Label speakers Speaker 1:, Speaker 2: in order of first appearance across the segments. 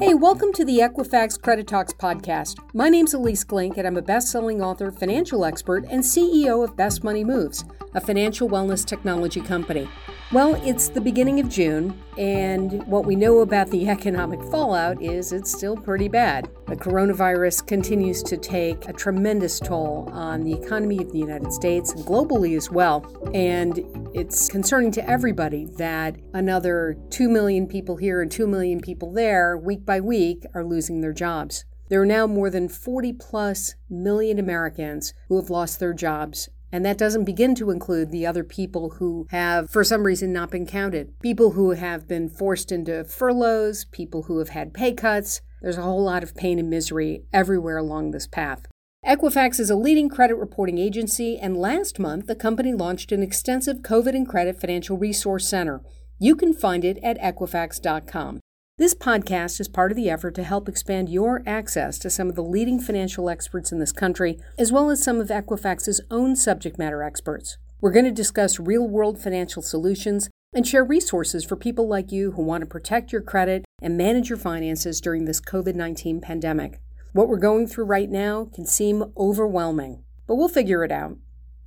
Speaker 1: Hey, welcome to the Equifax Credit Talks podcast. My name's Ilyce Glink, and I'm a best selling author, financial expert, and CEO of Best Money Moves, a financial wellness technology company. Well, it's the beginning of June, and what we know about the economic fallout is it's still pretty bad. The coronavirus continues to take a tremendous toll on the economy of the United States and globally as well. And it's concerning to everybody that another 2 million people here and 2 million people there, week by week, are losing their jobs. There are now more than 40 plus million Americans who have lost their jobs and that doesn't begin to include the other people who have, for some reason, not been counted. People who have been forced into furloughs, people who have had pay cuts. There's a whole lot of pain and misery everywhere along this path. Equifax is a leading credit reporting agency, and last month the company launched an extensive COVID and credit financial resource center. You can find it at Equifax.com. This podcast is part of the effort to help expand your access to some of the leading financial experts in this country, as well as some of Equifax's own subject matter experts. We're going to discuss real world financial solutions and share resources for people like you who want to protect your credit and manage your finances during this COVID 19 pandemic. What we're going through right now can seem overwhelming, but we'll figure it out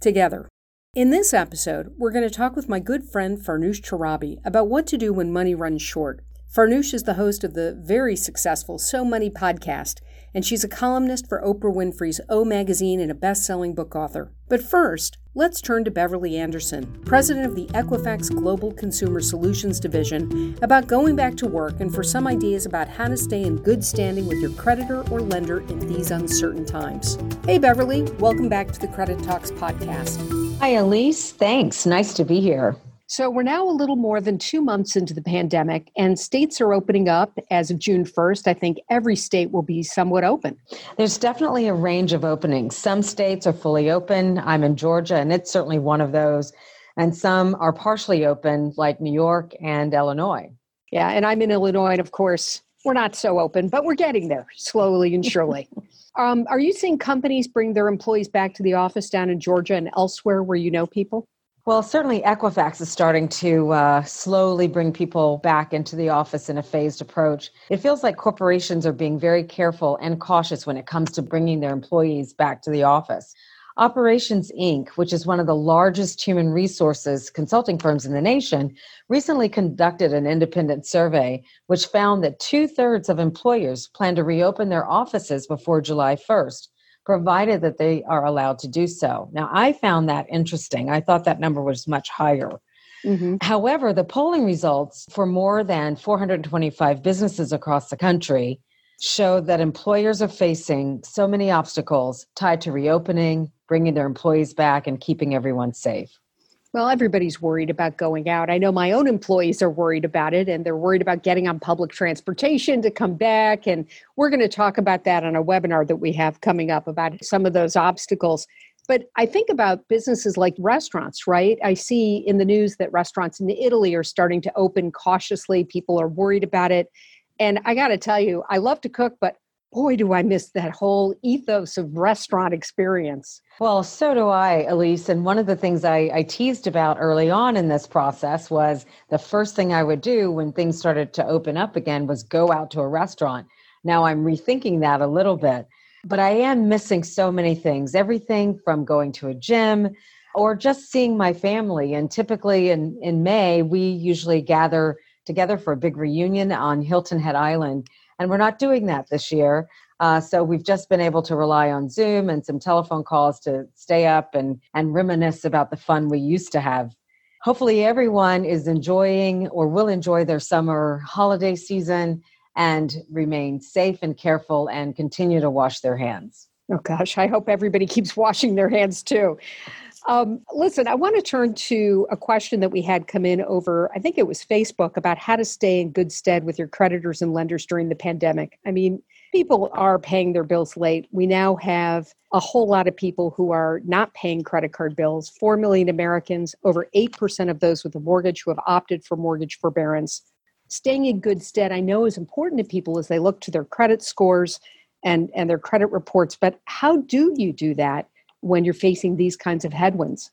Speaker 1: together. In this episode, we're going to talk with my good friend Farnoosh Torabi about what to do when money runs short. Farnoosh is the host of the very successful So Money podcast, and she's a columnist for Oprah Winfrey's O Magazine and a best selling book author. But first, let's turn to Beverly Anderson, president of the Equifax Global Consumer Solutions Division, about going back to work and for some ideas about how to stay in good standing with your creditor or lender in these uncertain times. Hey, Beverly, welcome back to the Credit Talks podcast.
Speaker 2: Hi, Ilyce. Thanks. Nice to be here.
Speaker 1: So, we're now a little more than two months into the pandemic, and states are opening up as of June 1st. I think every state will be somewhat open.
Speaker 2: There's definitely a range of openings. Some states are fully open. I'm in Georgia, and it's certainly one of those. And some are partially open, like New York and Illinois.
Speaker 1: Yeah, and I'm in Illinois, and of course, we're not so open, but we're getting there slowly and surely. um, are you seeing companies bring their employees back to the office down in Georgia and elsewhere where you know people?
Speaker 2: Well, certainly Equifax is starting to uh, slowly bring people back into the office in a phased approach. It feels like corporations are being very careful and cautious when it comes to bringing their employees back to the office. Operations Inc., which is one of the largest human resources consulting firms in the nation, recently conducted an independent survey which found that two thirds of employers plan to reopen their offices before July 1st provided that they are allowed to do so. Now, I found that interesting. I thought that number was much higher. Mm-hmm. However, the polling results for more than 425 businesses across the country showed that employers are facing so many obstacles tied to reopening, bringing their employees back, and keeping everyone safe.
Speaker 1: Well, everybody's worried about going out. I know my own employees are worried about it and they're worried about getting on public transportation to come back. And we're going to talk about that on a webinar that we have coming up about some of those obstacles. But I think about businesses like restaurants, right? I see in the news that restaurants in Italy are starting to open cautiously. People are worried about it. And I got to tell you, I love to cook, but boy, do I miss that whole ethos of restaurant experience.
Speaker 2: Well, so do I, Ilyce. And one of the things I, I, teased about early on in this process was the first thing I would do when things started to open up again was go out to a restaurant. Now I'm rethinking that a little bit, but I am missing so many things everything from going to a gym or just seeing my family. And typically in, in May, we usually gather together for a big reunion on Hilton Head Island and we're not doing that this year. Uh, so we've just been able to rely on Zoom and some telephone calls to stay up and, and reminisce about the fun we used to have. Hopefully, everyone is enjoying or will enjoy their summer holiday season and remain safe and careful and continue to wash their hands.
Speaker 1: Oh, gosh, I hope everybody keeps washing their hands too. Um, listen, I want to turn to a question that we had come in over, I think it was Facebook, about how to stay in good stead with your creditors and lenders during the pandemic. I mean, people are paying their bills late. We now have a whole lot of people who are not paying credit card bills. 4 million Americans, over 8% of those with a mortgage who have opted for mortgage forbearance. Staying in good stead, I know, is important to people as they look to their credit scores and, and their credit reports. But how do you do that? When you're facing these kinds of headwinds?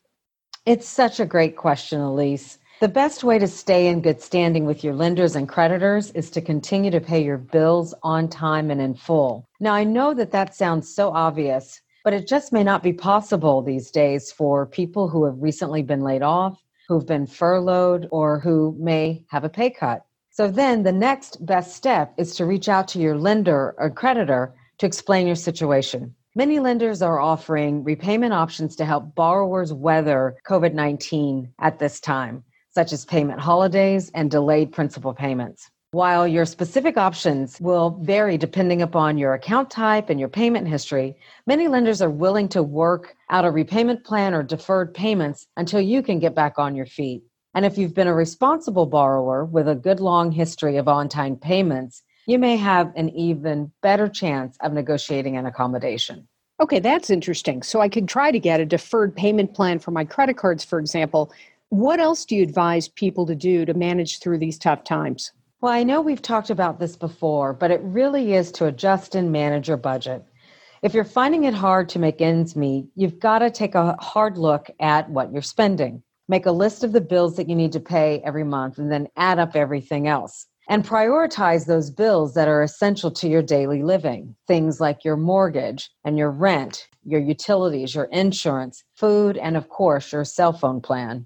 Speaker 2: It's such a great question. The The best way to stay in good standing with your lenders and creditors is to continue to pay your bills on time and in full. Now, I know that that sounds so obvious, but it just may not be possible these days for people who have recently been laid off, who've been furloughed, or who may have a pay cut. So then the next best step is to reach out to your lender or creditor to explain your situation. Many lenders are offering repayment options to help borrowers weather COVID 19 at this time, such as payment holidays and delayed principal payments. While your specific options will vary depending upon your account type and your payment history, many lenders are willing to work out a repayment plan or deferred payments until you can get back on your feet. And if you've been a responsible borrower with a good long history of on time payments, you may have an even better chance of negotiating an accommodation.
Speaker 1: Okay, that's interesting. So I could try to get a deferred payment plan for my credit cards, for example. What else do you advise people to do to manage through these tough times?
Speaker 2: Well, I know we've talked about this before, but it really is to adjust and manage your budget. If you're finding it hard to make ends meet, you've got to take a hard look at what you're spending. Make a list of the bills that you need to pay every month and then add up everything else. And prioritize those bills that are essential to your daily living. Things like your mortgage and your rent, your utilities, your insurance, food, and of course, your cell phone plan.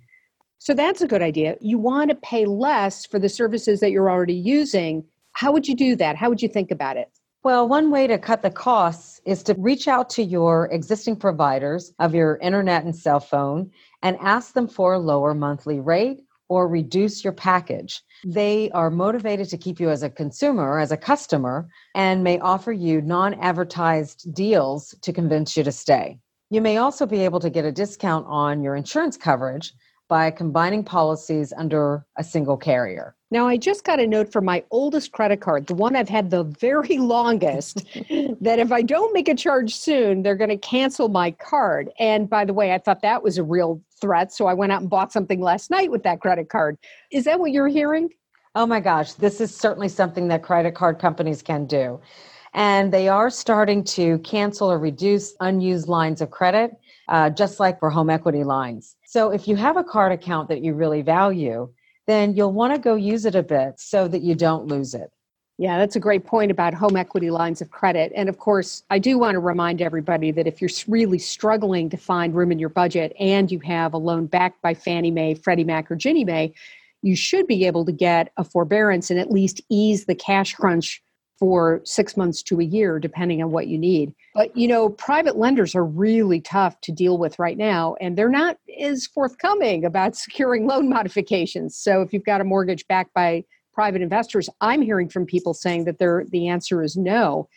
Speaker 1: So that's a good idea. You want to pay less for the services that you're already using. How would you do that? How would you think about it?
Speaker 2: Well, one way to cut the costs is to reach out to your existing providers of your internet and cell phone and ask them for a lower monthly rate or reduce your package. They are motivated to keep you as a consumer, as a customer, and may offer you non advertised deals to convince you to stay. You may also be able to get a discount on your insurance coverage by combining policies under a single carrier.
Speaker 1: Now, I just got a note from my oldest credit card, the one I've had the very longest, that if I don't make a charge soon, they're going to cancel my card. And by the way, I thought that was a real threat. So I went out and bought something last night with that credit card. Is that what you're hearing?
Speaker 2: Oh my gosh, this is certainly something that credit card companies can do. And they are starting to cancel or reduce unused lines of credit, uh, just like for home equity lines. So if you have a card account that you really value, then you'll want to go use it a bit so that you don't lose it.
Speaker 1: Yeah, that's a great point about home equity lines of credit. And of course, I do want to remind everybody that if you're really struggling to find room in your budget and you have a loan backed by Fannie Mae, Freddie Mac, or Ginnie Mae, you should be able to get a forbearance and at least ease the cash crunch for six months to a year, depending on what you need. But you know, private lenders are really tough to deal with right now, and they're not as forthcoming about securing loan modifications. So if you've got a mortgage backed by private investors, I'm hearing from people saying that they the answer is no.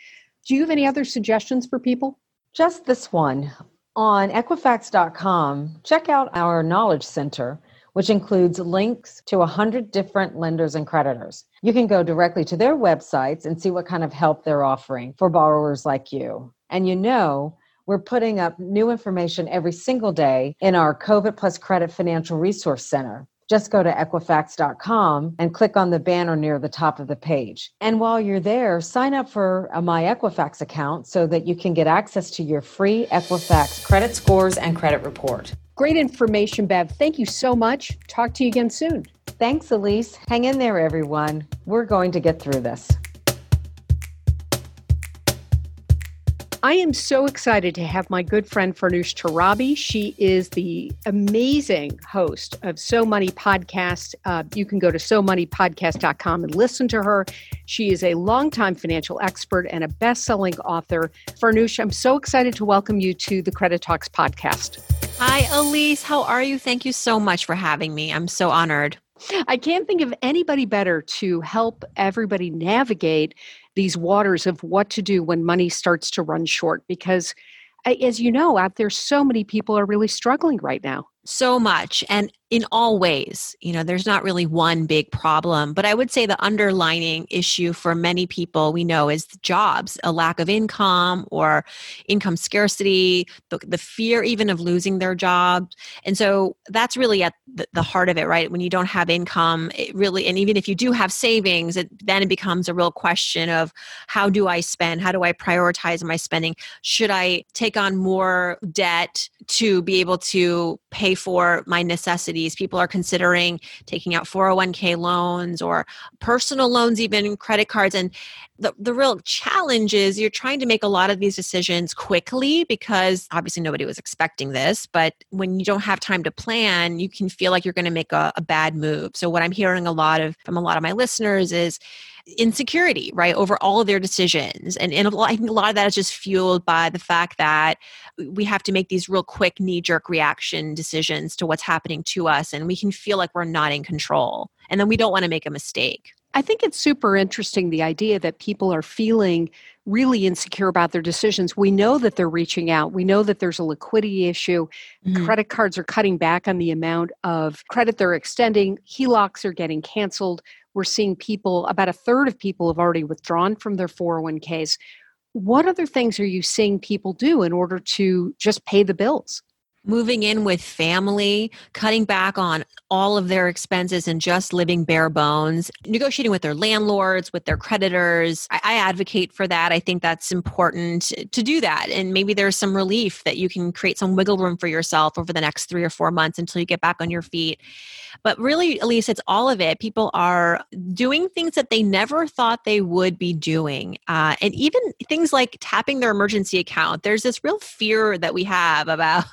Speaker 1: Do you have any other suggestions for people?
Speaker 2: Just this one. On Equifax.com, check out our Knowledge Center which includes links to 100 different lenders and creditors. You can go directly to their websites and see what kind of help they're offering for borrowers like you. And you know, we're putting up new information every single day in our COVID plus Credit Financial Resource Center. Just go to Equifax.com and click on the banner near the top of the page. And while you're there, sign up for a My Equifax account so that you can get access to your free Equifax credit scores and credit report.
Speaker 1: Great information, Bev. Thank you so much. Talk to you again soon.
Speaker 2: Thanks, Ilyce. Hang in there, everyone. We're going to get through this.
Speaker 1: I am so excited to have my good friend Farnoosh Torabi. She is the amazing host of So Money Podcast. Uh, you can go to SoMoneyPodcast.com and listen to her. She is a longtime financial expert and a best-selling author. Farnoosh, I'm so excited to welcome you to the Credit Talks podcast.
Speaker 3: Hi, Ilyce. How are you? Thank you so much for having me. I'm so honored.
Speaker 1: I can't think of anybody better to help everybody navigate these waters of what to do when money starts to run short because as you know out there so many people are really struggling right now
Speaker 3: so much and in all ways you know there's not really one big problem but i would say the underlining issue for many people we know is jobs a lack of income or income scarcity the, the fear even of losing their job and so that's really at the, the heart of it right? When you don't have income it really and even if you do have savings it then it becomes a real question of how do i spend? How do i prioritize my spending? Should i take on more debt to be able to pay pay for my necessities. People are considering taking out 401k loans or personal loans, even credit cards. And the, the real challenge is you're trying to make a lot of these decisions quickly because obviously nobody was expecting this. But when you don't have time to plan, you can feel like you're going to make a, a bad move. So, what I'm hearing a lot of from a lot of my listeners is insecurity, right, over all of their decisions. And, and I think a lot of that is just fueled by the fact that we have to make these real quick knee jerk reaction decisions to what's happening to us. And we can feel like we're not in control. And then we don't want to make a mistake.
Speaker 1: I think it's super interesting the idea that people are feeling really insecure about their decisions. We know that they're reaching out. We know that there's a liquidity issue. Mm-hmm. Credit cards are cutting back on the amount of credit they're extending. HELOCs are getting canceled. We're seeing people, about a third of people have already withdrawn from their 401ks. What other things are you seeing people do in order to just pay the bills?
Speaker 3: Moving in with family, cutting back on all of their expenses and just living bare bones, negotiating with their landlords, with their creditors. I, I, advocate for that. I think that's important to do that. And maybe there's some relief that you can create some wiggle room for yourself over the next three or four months until you get back on your feet. But really, at least it's all of it. People are doing things that they never thought they would be doing. Uh, and even things like tapping their emergency account. There's this real fear that we have about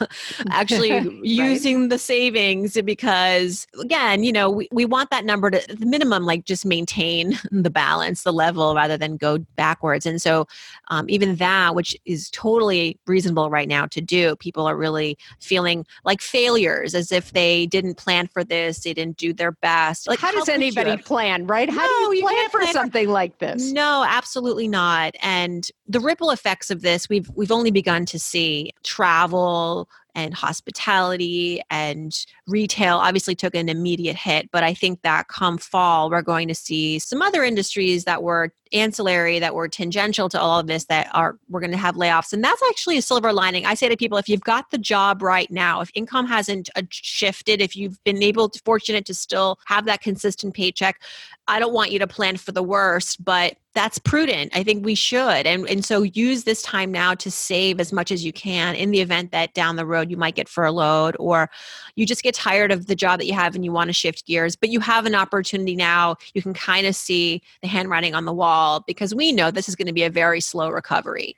Speaker 3: actually right. using the savings because, again, you know, we, we want that number to the minimum, like just maintain the balance, the level, rather than go backwards. And so, um, even that, which is totally reasonable right now to do, people are really feeling like failures as if they didn't plan for this, they didn't do their best.
Speaker 1: Like, how, how does anybody plan, right? How no, do you plan, you for plan something for, like this?
Speaker 3: No, absolutely not. And the ripple effects of this, we've we've only begun to see travel, and hospitality and retail obviously took an immediate hit but i think that come fall we're going to see some other industries that were ancillary that were tangential to all of this that are we're going to have layoffs and that's actually a silver lining. I say to people if you've got the job right now if income hasn't uh, shifted if you've been able to fortunate to still have that consistent paycheck i don't want you to plan for the worst but that's prudent. I think we should and and so use this time now to save as much as you can in the event that down the road you might get furloughed or you just get tired of the job that you have and you want to shift gears but you have an opportunity now. You can kind of see the handwriting on the wall all because we know this is going to be a very slow recovery.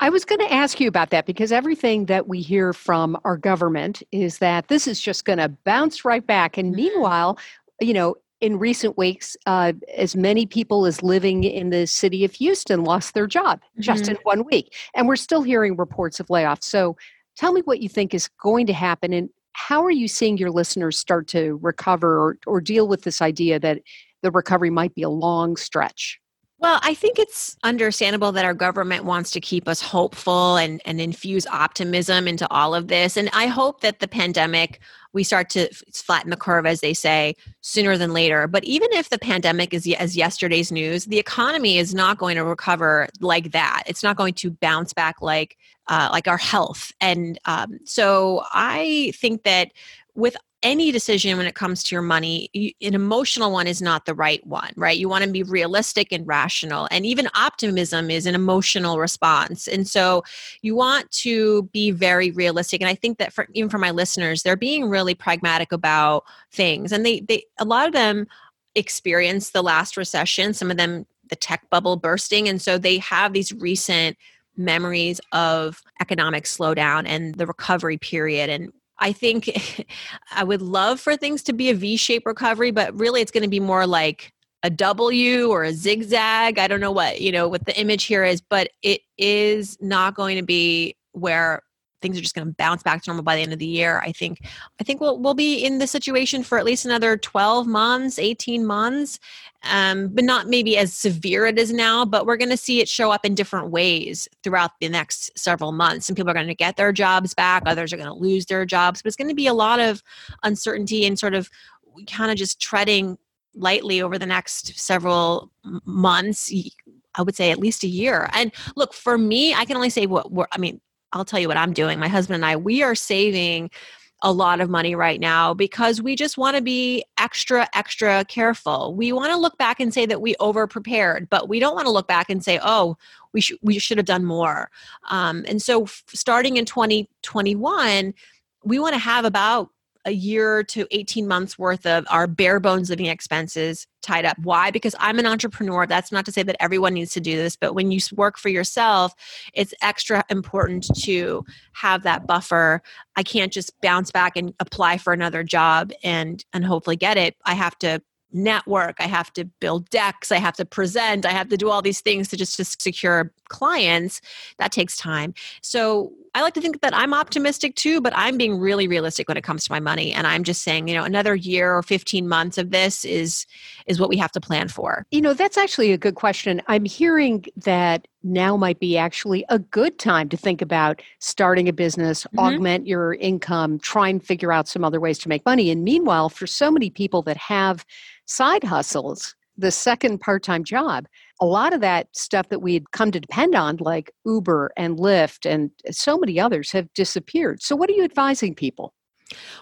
Speaker 1: I was going to ask you about that because everything that we hear from our government is that this is just going to bounce right back. And mm-hmm. meanwhile, you know, in recent weeks, uh, as many people as living in the city of Houston lost their job mm-hmm. just in one week. And we're still hearing reports of layoffs. So tell me what you think is going to happen and how are you seeing your listeners start to recover or, or deal with this idea that the recovery might be a long stretch?
Speaker 3: Well, I think it's understandable that our government wants to keep us hopeful and, and infuse optimism into all of this. And I hope that the pandemic, we start to flatten the curve, as they say, sooner than later. But even if the pandemic is as yesterday's news, the economy is not going to recover like that. It's not going to bounce back like uh, like our health. And um, so I think that with any decision when it comes to your money, an emotional one is not the right one, right? You want to be realistic and rational. And even optimism is an emotional response. And so you want to be very realistic. And I think that for even for my listeners, they're being really pragmatic about things. And they they a lot of them experienced the last recession, some of them the tech bubble bursting. And so they have these recent memories of economic slowdown and the recovery period and I think I would love for things to be a V shaped recovery, but really it's going to be more like a W or a zigzag. I don't know what, you know, what the image here is, but it is not going to be where things are just going to bounce back to normal by the end of the year. I think I think we'll we'll be in this situation for at least another 12 months, 18 months. Um, but not maybe as severe it is now, but we're going to see it show up in different ways throughout the next several months. Some people are going to get their jobs back, others are going to lose their jobs, but it's going to be a lot of uncertainty and sort of kind of just treading lightly over the next several months I would say at least a year. And look, for me, I can only say what we're, I mean, I'll tell you what I'm doing. My husband and I, we are saving a lot of money right now because we just want to be extra extra careful. We want to look back and say that we over prepared, but we don't want to look back and say, "Oh, we should we should have done more." Um, and so, f- starting in 2021, we want to have about a year to 18 months worth of our bare bones living expenses tied up. Why? Because I'm an entrepreneur. That's not to say that everyone needs to do this, but when you work for yourself, it's extra important to have that buffer. I can't just bounce back and apply for another job and and hopefully get it. I have to network i have to build decks i have to present i have to do all these things to just to secure clients that takes time so i like to think that i'm optimistic too but i'm being really realistic when it comes to my money and i'm just saying you know another year or 15 months of this is is what we have to plan for
Speaker 1: you know that's actually a good question i'm hearing that now might be actually a good time to think about starting a business, mm-hmm. augment your income, try and figure out some other ways to make money. And meanwhile, for so many people that have side hustles, the second part time job, a lot of that stuff that we'd come to depend on, like Uber and Lyft and so many others, have disappeared. So, what are you advising people?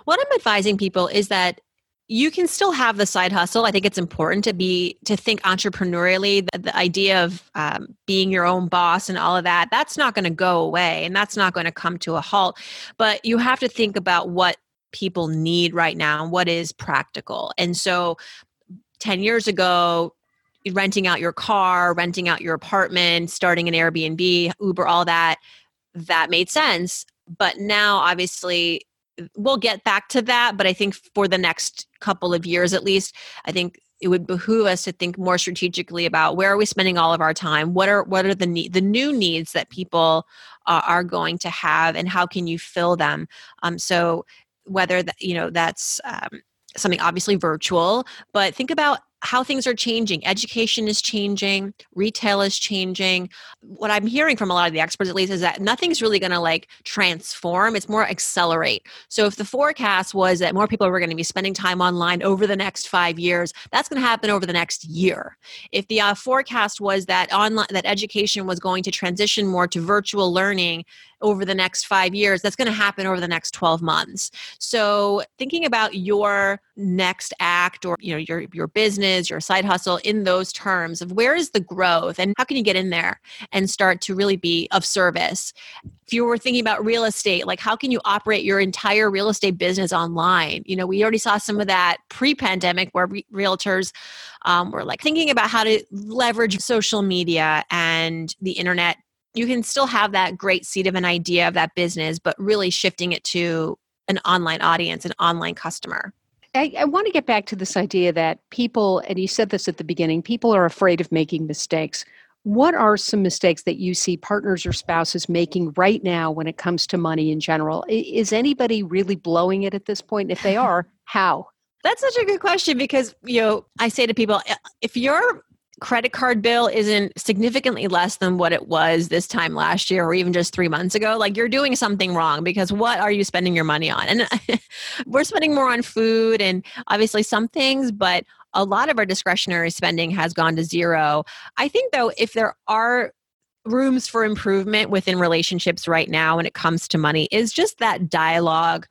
Speaker 3: What I'm advising people is that you can still have the side hustle i think it's important to be to think entrepreneurially the, the idea of um, being your own boss and all of that that's not going to go away and that's not going to come to a halt but you have to think about what people need right now and what is practical and so 10 years ago renting out your car renting out your apartment starting an airbnb uber all that that made sense. But now obviously we'll get back to that but i think for the next couple of years at least i think it would behoove us to think more strategically about where are we spending all of our time? What are what are the need, the new needs that people uh, are going to have and how can you fill them? Um, so whether that you know that's um, something obviously virtual but think about how things are changing. Education is changing, retail is changing. What I'm hearing from a lot of the experts, at least, is that nothing's really going to like transform. It's more accelerate. So if the forecast was that more people were going to be spending time online over the next five years, that's going to happen over the next year. If the uh, forecast was that online that education was going to transition more to virtual learning over the next five years, that's going to happen over the next 12 months. So thinking about your next act or you know your your business, your side hustle in those terms of where is the growth and how can you get in there and start to really be of service. If you were thinking about real estate, like how can you operate your entire real estate business online? You know, we already saw some of that pre-pandemic where re- realtors um, were like thinking about how to leverage social media and the internet you can still have that great seed of an idea of that business, but really shifting it to an online audience, an online customer.
Speaker 1: I, I, want to get back to this idea that people, and you said this at the beginning, people are afraid of making mistakes. What are some mistakes that you see partners or spouses making right now when it comes to money in general? Is anybody really blowing it at this point? If they are, how?
Speaker 3: That's such a good question because, you know, I say to people, if you're credit card bill isn't significantly less than what it was this time last year or even just three months ago, like you're doing something wrong because what are you spending your money on? And we're spending more on food and obviously some things, but a lot of our discretionary spending has gone to zero. I think though, if there are rooms for improvement within relationships right now when it comes to money, is just that dialogue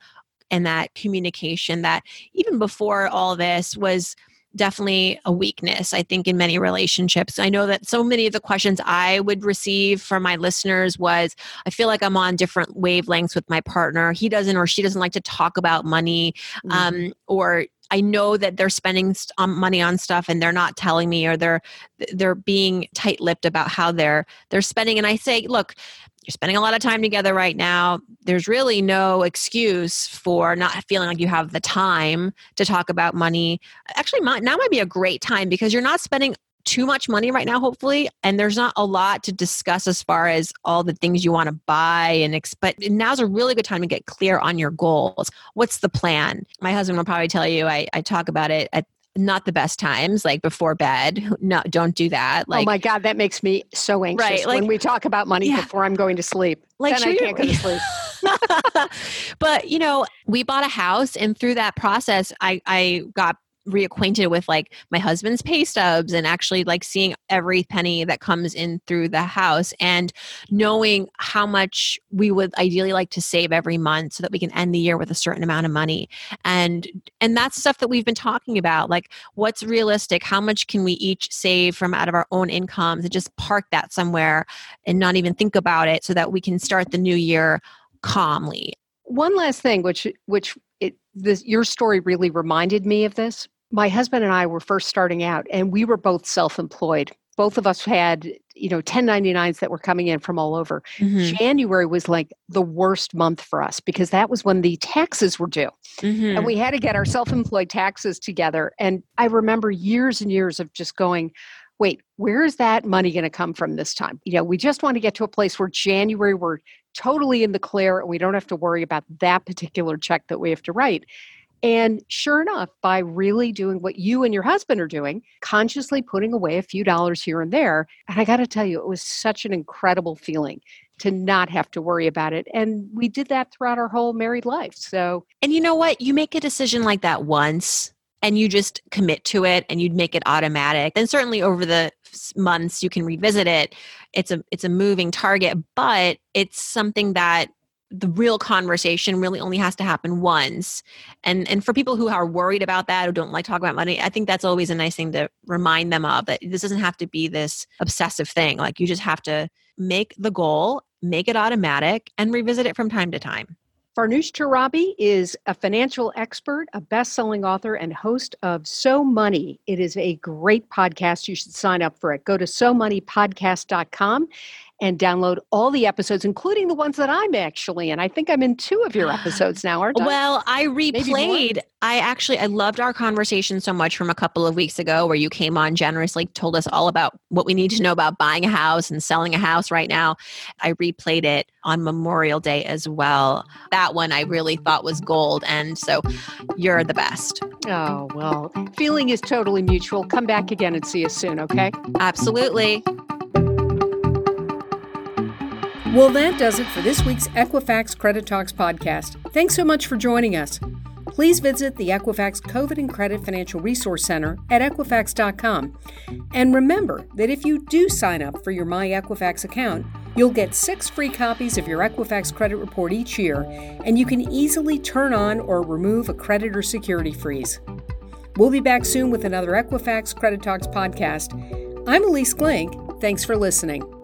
Speaker 3: and that communication that even before all this was definitely a weakness, I think, in many relationships. I know that so many of the questions I would receive from my listeners was I feel like I'm on different wavelengths with my partner. He doesn't or she doesn't like to talk about money, mm-hmm. um, or I know that they're spending um, money on stuff and they're not telling me, or they're they're being tight-lipped about how they're they're spending. And I say, look, you're spending a lot of time together right now. There's really no excuse for not feeling like you have the time to talk about money. Actually, now might be a great time because you're not spending too much money right now hopefully and there's not a lot to discuss as far as all the things you want to buy and ex- but now's a really good time to get clear on your goals what's the plan my husband will probably tell you i, I talk about it at not the best times, like before bed. No, don't do that.
Speaker 1: Oh like, oh my God, that makes me so anxious right, like, when we talk about money yeah. before I'm going to sleep. Like, then I can't go to sleep.
Speaker 3: but you know, we bought a house, and through that process, I I got reacquainted with like my husband's pay stubs and actually like seeing every penny that comes in through the house and knowing how much we would ideally like to save every month so that we can end the year with a certain amount of money and and that's stuff that we've been talking about like what's realistic how much can we each save from out of our own incomes and just park that somewhere and not even think about it so that we can start the new year calmly
Speaker 1: one last thing, which which it this your story really reminded me of this. My husband and I were first starting out, and we were both self-employed. Both of us had you know 1099s that were coming in from all over. Mm-hmm. January was like the worst month for us because that was when the taxes were due, mm-hmm. and we had to get our self-employed taxes together. And I remember years and years of just going wait, where is that money going to come from this time? You know, we just want to get to a place where January we're totally in the clear and we don't have to worry about that particular check that we have to write. And sure enough, by really doing what you and your husband are doing, consciously putting away a few dollars here and there, and I got to tell you, it was such an incredible feeling to not have to worry about it. And we did that throughout our whole married life. So,
Speaker 3: and you know what? You make a decision like that once and you just commit to it and you'd make it automatic then certainly over the months you can revisit it it's a it's a moving target but it's something that the real conversation really only has to happen once and and for people who are worried about that or don't like talk about money i think that's always a nice thing to remind them of that this doesn't have to be this obsessive thing like you just have to make the goal make it automatic and revisit it from time to time
Speaker 1: Farnoosh Torabi is a financial expert, a best selling author, and host of So Money. It is a great podcast. You should sign up for it. Go to SoMoneyPodcast.com and download all the episodes, including the ones that I'm actually in. I think I'm in two of your episodes now, aren't I?
Speaker 3: Well, I replayed. I actually I loved our conversation so much from a couple of weeks ago where you came on generously, told us all about what we need to know about buying a house and selling a house right now. I replayed it on Memorial Day as well. That one I really thought was gold. And so you're the best.
Speaker 1: Oh, well, feeling is totally mutual. Come back again and see us soon, okay?
Speaker 3: Absolutely.
Speaker 1: Well, that does it for this week's Equifax Credit Talks podcast. Thanks so much for joining us. Please visit the Equifax COVID and Credit Financial Resource Center at Equifax.com. And remember that if you do sign up for your My Equifax account, you'll get six free copies of your Equifax credit report each year, and you can easily turn on or remove a credit or security freeze. We'll be back soon with another Equifax Credit Talks podcast. I'm Ilyce Glink. Thanks for listening.